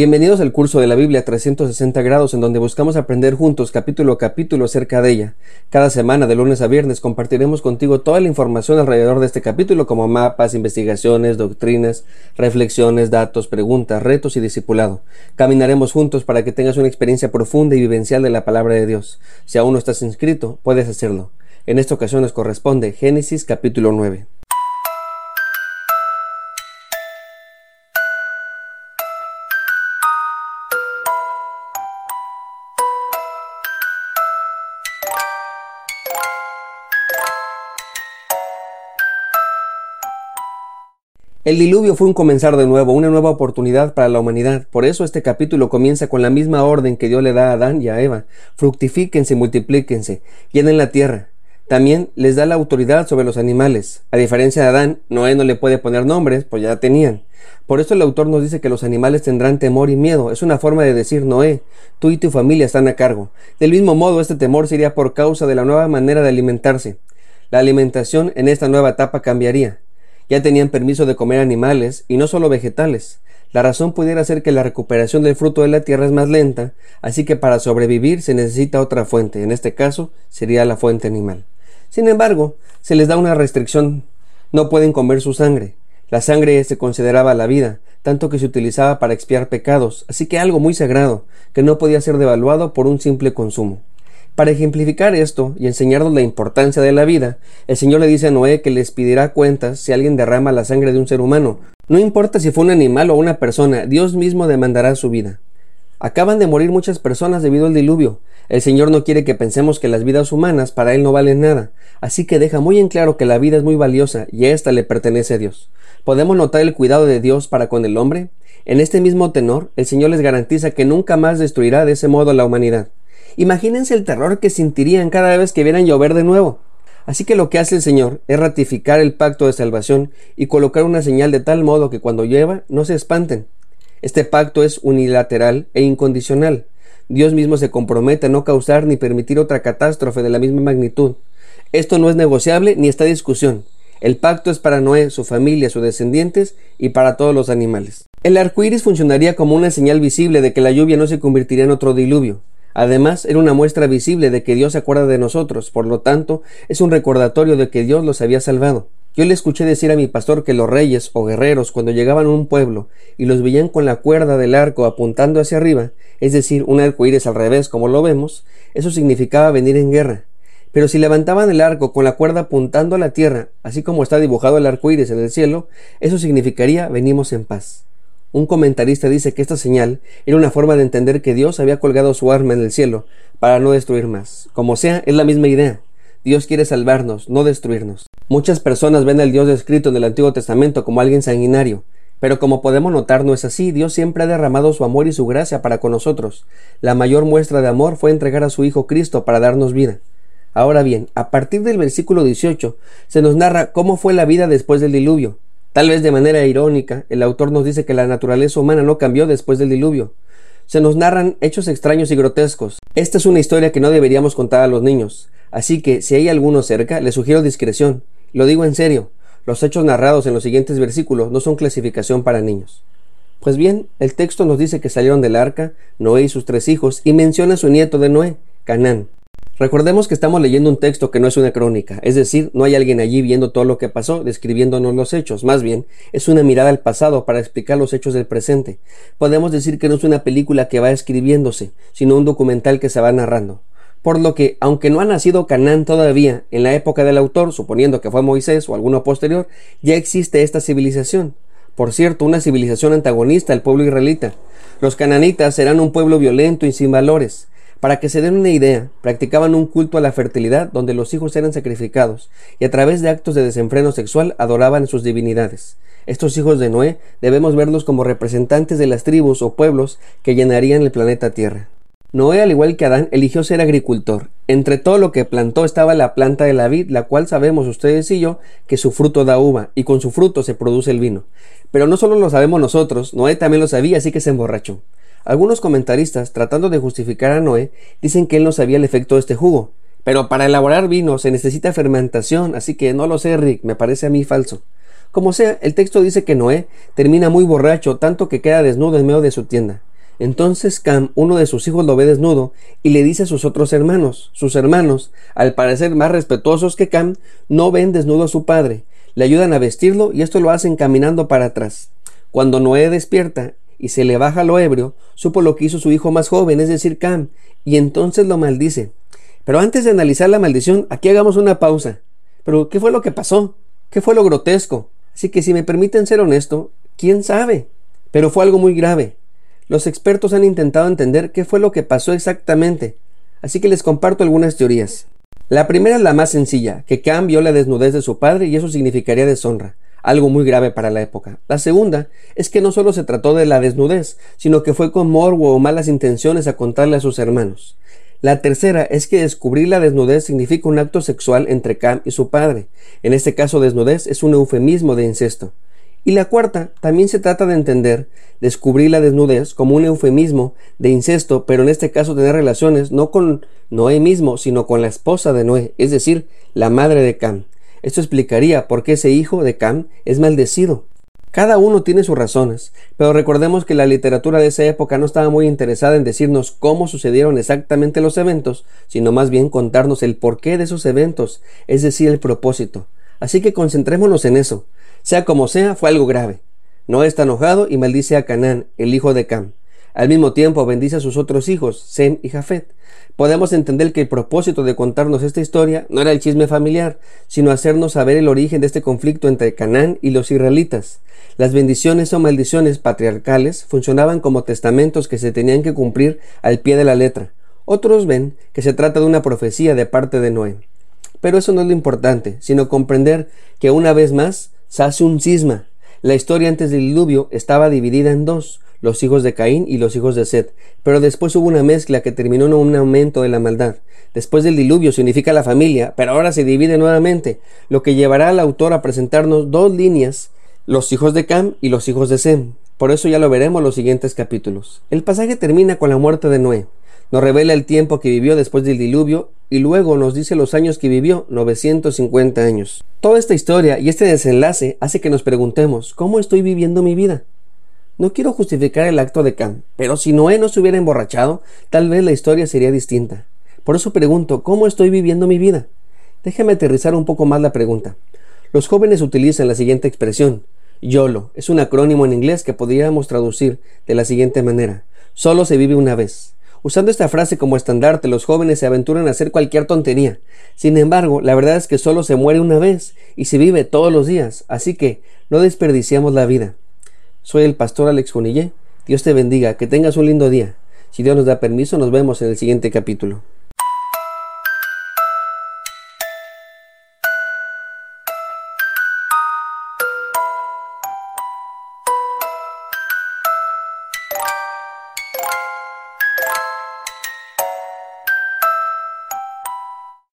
Bienvenidos al curso de la Biblia 360 grados en donde buscamos aprender juntos capítulo a capítulo acerca de ella. Cada semana de lunes a viernes compartiremos contigo toda la información alrededor de este capítulo como mapas, investigaciones, doctrinas, reflexiones, datos, preguntas, retos y discipulado. Caminaremos juntos para que tengas una experiencia profunda y vivencial de la palabra de Dios. Si aún no estás inscrito, puedes hacerlo. En esta ocasión nos corresponde Génesis capítulo 9. El diluvio fue un comenzar de nuevo, una nueva oportunidad para la humanidad. Por eso este capítulo comienza con la misma orden que Dios le da a Adán y a Eva. Fructifíquense, multiplíquense, llenen la tierra. También les da la autoridad sobre los animales. A diferencia de Adán, Noé no le puede poner nombres, pues ya tenían. Por eso el autor nos dice que los animales tendrán temor y miedo. Es una forma de decir, Noé, tú y tu familia están a cargo. Del mismo modo, este temor sería por causa de la nueva manera de alimentarse. La alimentación en esta nueva etapa cambiaría. Ya tenían permiso de comer animales y no solo vegetales. La razón pudiera ser que la recuperación del fruto de la tierra es más lenta, así que para sobrevivir se necesita otra fuente, en este caso sería la fuente animal. Sin embargo, se les da una restricción. No pueden comer su sangre. La sangre se consideraba la vida, tanto que se utilizaba para expiar pecados, así que algo muy sagrado, que no podía ser devaluado por un simple consumo. Para ejemplificar esto y enseñarnos la importancia de la vida, el Señor le dice a Noé que les pedirá cuentas si alguien derrama la sangre de un ser humano. No importa si fue un animal o una persona, Dios mismo demandará su vida. Acaban de morir muchas personas debido al diluvio. El Señor no quiere que pensemos que las vidas humanas para Él no valen nada, así que deja muy en claro que la vida es muy valiosa y ésta le pertenece a Dios. ¿Podemos notar el cuidado de Dios para con el hombre? En este mismo tenor, el Señor les garantiza que nunca más destruirá de ese modo a la humanidad. Imagínense el terror que sentirían cada vez que vieran llover de nuevo. Así que lo que hace el Señor es ratificar el pacto de salvación y colocar una señal de tal modo que cuando llueva no se espanten. Este pacto es unilateral e incondicional. Dios mismo se compromete a no causar ni permitir otra catástrofe de la misma magnitud. Esto no es negociable ni está discusión. El pacto es para Noé, su familia, sus descendientes y para todos los animales. El arco iris funcionaría como una señal visible de que la lluvia no se convertiría en otro diluvio. Además, era una muestra visible de que Dios se acuerda de nosotros, por lo tanto, es un recordatorio de que Dios los había salvado. Yo le escuché decir a mi pastor que los reyes o guerreros, cuando llegaban a un pueblo y los veían con la cuerda del arco apuntando hacia arriba, es decir, un arco iris al revés, como lo vemos, eso significaba venir en guerra. Pero si levantaban el arco con la cuerda apuntando a la tierra, así como está dibujado el arco iris en el cielo, eso significaría venimos en paz. Un comentarista dice que esta señal era una forma de entender que Dios había colgado su arma en el cielo para no destruir más. Como sea, es la misma idea. Dios quiere salvarnos, no destruirnos. Muchas personas ven al Dios descrito en el Antiguo Testamento como alguien sanguinario, pero como podemos notar no es así, Dios siempre ha derramado su amor y su gracia para con nosotros. La mayor muestra de amor fue entregar a su Hijo Cristo para darnos vida. Ahora bien, a partir del versículo 18 se nos narra cómo fue la vida después del diluvio. Tal vez de manera irónica, el autor nos dice que la naturaleza humana no cambió después del diluvio. Se nos narran hechos extraños y grotescos. Esta es una historia que no deberíamos contar a los niños, así que si hay alguno cerca, les sugiero discreción. Lo digo en serio, los hechos narrados en los siguientes versículos no son clasificación para niños. Pues bien, el texto nos dice que salieron del arca Noé y sus tres hijos y menciona a su nieto de Noé, Canán. Recordemos que estamos leyendo un texto que no es una crónica, es decir, no hay alguien allí viendo todo lo que pasó, describiéndonos los hechos, más bien es una mirada al pasado para explicar los hechos del presente. Podemos decir que no es una película que va escribiéndose, sino un documental que se va narrando. Por lo que, aunque no ha nacido Canaán todavía en la época del autor, suponiendo que fue Moisés o alguno posterior, ya existe esta civilización. Por cierto, una civilización antagonista al pueblo israelita. Los cananitas eran un pueblo violento y sin valores. Para que se den una idea, practicaban un culto a la fertilidad donde los hijos eran sacrificados y a través de actos de desenfreno sexual adoraban sus divinidades. Estos hijos de Noé debemos verlos como representantes de las tribus o pueblos que llenarían el planeta Tierra. Noé, al igual que Adán, eligió ser agricultor. Entre todo lo que plantó estaba la planta de la vid, la cual sabemos ustedes y yo que su fruto da uva, y con su fruto se produce el vino. Pero no solo lo sabemos nosotros, Noé también lo sabía, así que se emborrachó. Algunos comentaristas, tratando de justificar a Noé, dicen que él no sabía el efecto de este jugo. Pero para elaborar vino se necesita fermentación, así que no lo sé, Rick, me parece a mí falso. Como sea, el texto dice que Noé termina muy borracho, tanto que queda desnudo en medio de su tienda. Entonces Cam, uno de sus hijos, lo ve desnudo y le dice a sus otros hermanos. Sus hermanos, al parecer más respetuosos que Cam, no ven desnudo a su padre. Le ayudan a vestirlo y esto lo hacen caminando para atrás. Cuando Noé despierta y se le baja lo ebrio, supo lo que hizo su hijo más joven, es decir, Cam, y entonces lo maldice. Pero antes de analizar la maldición, aquí hagamos una pausa. Pero, ¿qué fue lo que pasó? ¿Qué fue lo grotesco? Así que si me permiten ser honesto, ¿quién sabe? Pero fue algo muy grave. Los expertos han intentado entender qué fue lo que pasó exactamente, así que les comparto algunas teorías. La primera es la más sencilla, que Cam vio la desnudez de su padre y eso significaría deshonra, algo muy grave para la época. La segunda es que no solo se trató de la desnudez, sino que fue con morbo o malas intenciones a contarle a sus hermanos. La tercera es que descubrir la desnudez significa un acto sexual entre Cam y su padre. En este caso, desnudez es un eufemismo de incesto. Y la cuarta, también se trata de entender, descubrir la desnudez como un eufemismo de incesto, pero en este caso tener relaciones no con Noé mismo, sino con la esposa de Noé, es decir, la madre de Cam. Esto explicaría por qué ese hijo de Cam es maldecido. Cada uno tiene sus razones, pero recordemos que la literatura de esa época no estaba muy interesada en decirnos cómo sucedieron exactamente los eventos, sino más bien contarnos el porqué de esos eventos, es decir, el propósito. Así que concentrémonos en eso. Sea como sea, fue algo grave. Noé está enojado y maldice a Canaán, el hijo de Cam. Al mismo tiempo bendice a sus otros hijos, Sem y Jafet. Podemos entender que el propósito de contarnos esta historia no era el chisme familiar, sino hacernos saber el origen de este conflicto entre Canaán y los israelitas. Las bendiciones o maldiciones patriarcales funcionaban como testamentos que se tenían que cumplir al pie de la letra. Otros ven que se trata de una profecía de parte de Noé. Pero eso no es lo importante, sino comprender que una vez más se hace un cisma. La historia antes del diluvio estaba dividida en dos, los hijos de Caín y los hijos de Seth, pero después hubo una mezcla que terminó en un aumento de la maldad. Después del diluvio se unifica la familia, pero ahora se divide nuevamente, lo que llevará al autor a presentarnos dos líneas, los hijos de Cam y los hijos de Sem. Por eso ya lo veremos en los siguientes capítulos. El pasaje termina con la muerte de Noé. Nos revela el tiempo que vivió después del diluvio y luego nos dice los años que vivió, 950 años. Toda esta historia y este desenlace hace que nos preguntemos, ¿cómo estoy viviendo mi vida? No quiero justificar el acto de Cam, pero si Noé no se hubiera emborrachado, tal vez la historia sería distinta. Por eso pregunto, ¿cómo estoy viviendo mi vida? Déjame aterrizar un poco más la pregunta. Los jóvenes utilizan la siguiente expresión. YOLO es un acrónimo en inglés que podríamos traducir de la siguiente manera. Solo se vive una vez. Usando esta frase como estandarte, los jóvenes se aventuran a hacer cualquier tontería. Sin embargo, la verdad es que solo se muere una vez y se vive todos los días, así que no desperdiciamos la vida. Soy el pastor Alex Conillé. Dios te bendiga, que tengas un lindo día. Si Dios nos da permiso, nos vemos en el siguiente capítulo.